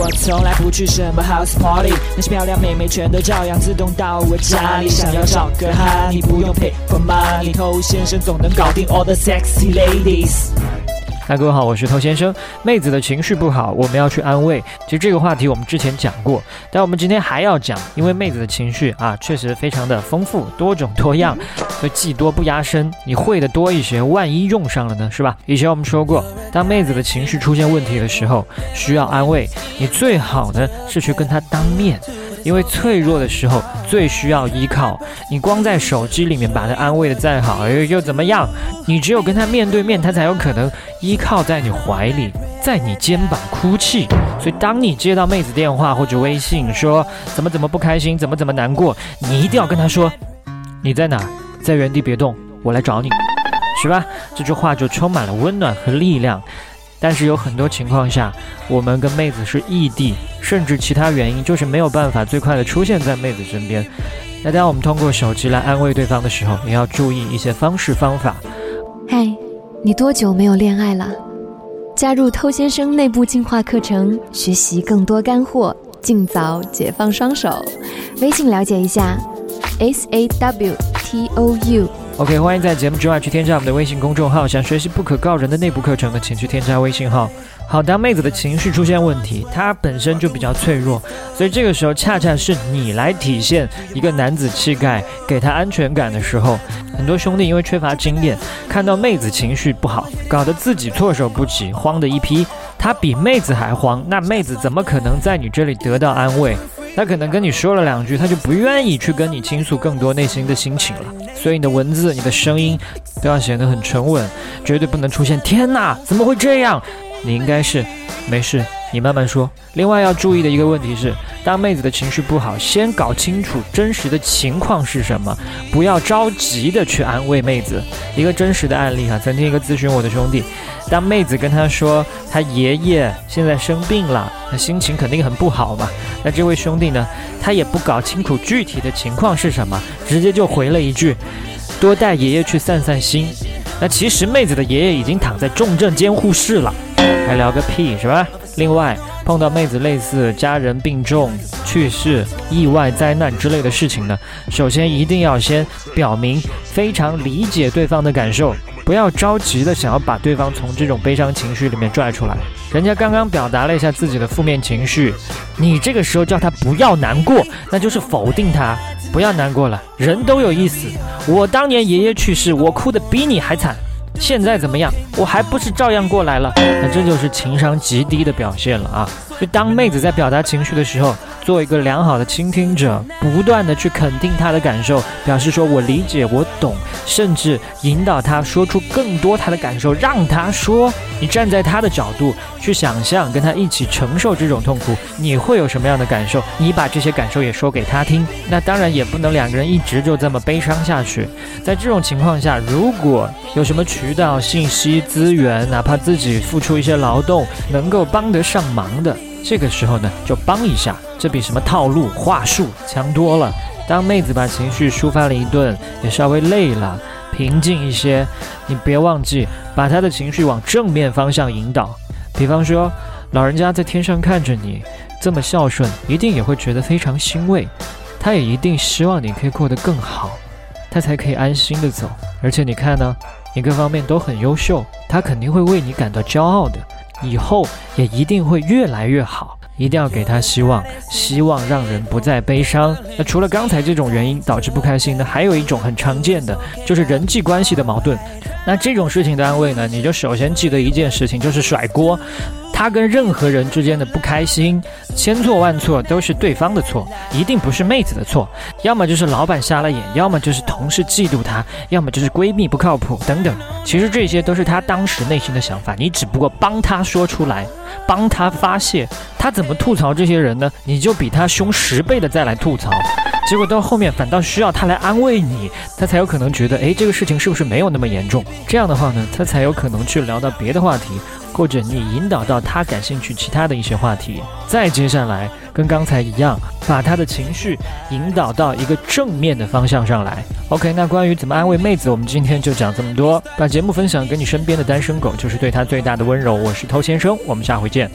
我从来不去什么 house party，那些漂亮妹妹全都照样自动到我家里。想要找个 honey，不用 pay for money，头先生总能搞定 all the sexy ladies。大哥好，我是头先生。妹子的情绪不好，我们要去安慰。其实这个话题我们之前讲过，但我们今天还要讲，因为妹子的情绪啊，确实非常的丰富多种多样，所以技多不压身。你会的多一些，万一用上了呢，是吧？以前我们说过，当妹子的情绪出现问题的时候，需要安慰，你最好呢是去跟她当面。因为脆弱的时候最需要依靠，你光在手机里面把他安慰的再好，又又怎么样？你只有跟他面对面，他才有可能依靠在你怀里，在你肩膀哭泣。所以，当你接到妹子电话或者微信说怎么怎么不开心，怎么怎么难过，你一定要跟他说你在哪，在原地别动，我来找你，是吧？这句话就充满了温暖和力量。但是有很多情况下，我们跟妹子是异地，甚至其他原因，就是没有办法最快的出现在妹子身边。那当我们通过手机来安慰对方的时候，也要注意一些方式方法。嗨，你多久没有恋爱了？加入偷先生内部进化课程，学习更多干货，尽早解放双手。微信了解一下，s a w t o u。OK，欢迎在节目之外去添加我们的微信公众号。想学习不可告人的内部课程的，请去添加微信号。好，当妹子的情绪出现问题，她本身就比较脆弱，所以这个时候恰恰是你来体现一个男子气概，给她安全感的时候。很多兄弟因为缺乏经验，看到妹子情绪不好，搞得自己措手不及，慌的一批。他比妹子还慌，那妹子怎么可能在你这里得到安慰？他可能跟你说了两句，他就不愿意去跟你倾诉更多内心的心情了。所以你的文字、你的声音都要显得很沉稳，绝对不能出现“天哪，怎么会这样”。你应该是没事，你慢慢说。另外要注意的一个问题是，当妹子的情绪不好，先搞清楚真实的情况是什么，不要着急的去安慰妹子。一个真实的案例哈，曾经一个咨询我的兄弟，当妹子跟他说他爷爷现在生病了，他心情肯定很不好嘛。那这位兄弟呢，他也不搞清楚具体的情况是什么，直接就回了一句：“多带爷爷去散散心。”那其实妹子的爷爷已经躺在重症监护室了，还聊个屁是吧？另外。碰到妹子类似家人病重、去世、意外、灾难之类的事情呢，首先一定要先表明非常理解对方的感受，不要着急的想要把对方从这种悲伤情绪里面拽出来。人家刚刚表达了一下自己的负面情绪，你这个时候叫他不要难过，那就是否定他。不要难过了，人都有意思。我当年爷爷去世，我哭得比你还惨。现在怎么样？我还不是照样过来了？那这就是情商极低的表现了啊！就当妹子在表达情绪的时候，做一个良好的倾听者，不断的去肯定他的感受，表示说我理解，我懂，甚至引导他说出更多他的感受，让他说。你站在他的角度去想象，跟他一起承受这种痛苦，你会有什么样的感受？你把这些感受也说给他听。那当然也不能两个人一直就这么悲伤下去。在这种情况下，如果有什么渠道、信息、资源，哪怕自己付出一些劳动，能够帮得上忙的。这个时候呢，就帮一下，这比什么套路话术强多了。当妹子把情绪抒发了一顿，也稍微累了，平静一些，你别忘记把她的情绪往正面方向引导。比方说，老人家在天上看着你这么孝顺，一定也会觉得非常欣慰，他也一定希望你可以过得更好，他才可以安心的走。而且你看呢，你各方面都很优秀，他肯定会为你感到骄傲的。以后也一定会越来越好，一定要给他希望，希望让人不再悲伤。那除了刚才这种原因导致不开心呢，还有一种很常见的，就是人际关系的矛盾。那这种事情的安慰呢，你就首先记得一件事情，就是甩锅。他跟任何人之间的不开心，千错万错都是对方的错，一定不是妹子的错。要么就是老板瞎了眼，要么就是同事嫉妒他，要么就是闺蜜不靠谱等等。其实这些都是他当时内心的想法，你只不过帮他说出来，帮他发泄。他怎么吐槽这些人呢？你就比他凶十倍的再来吐槽。结果到后面反倒需要他来安慰你，他才有可能觉得，哎，这个事情是不是没有那么严重？这样的话呢，他才有可能去聊到别的话题，或者你引导到他感兴趣其他的一些话题。再接下来跟刚才一样，把他的情绪引导到一个正面的方向上来。OK，那关于怎么安慰妹子，我们今天就讲这么多。把节目分享给你身边的单身狗，就是对他最大的温柔。我是偷先生，我们下回见。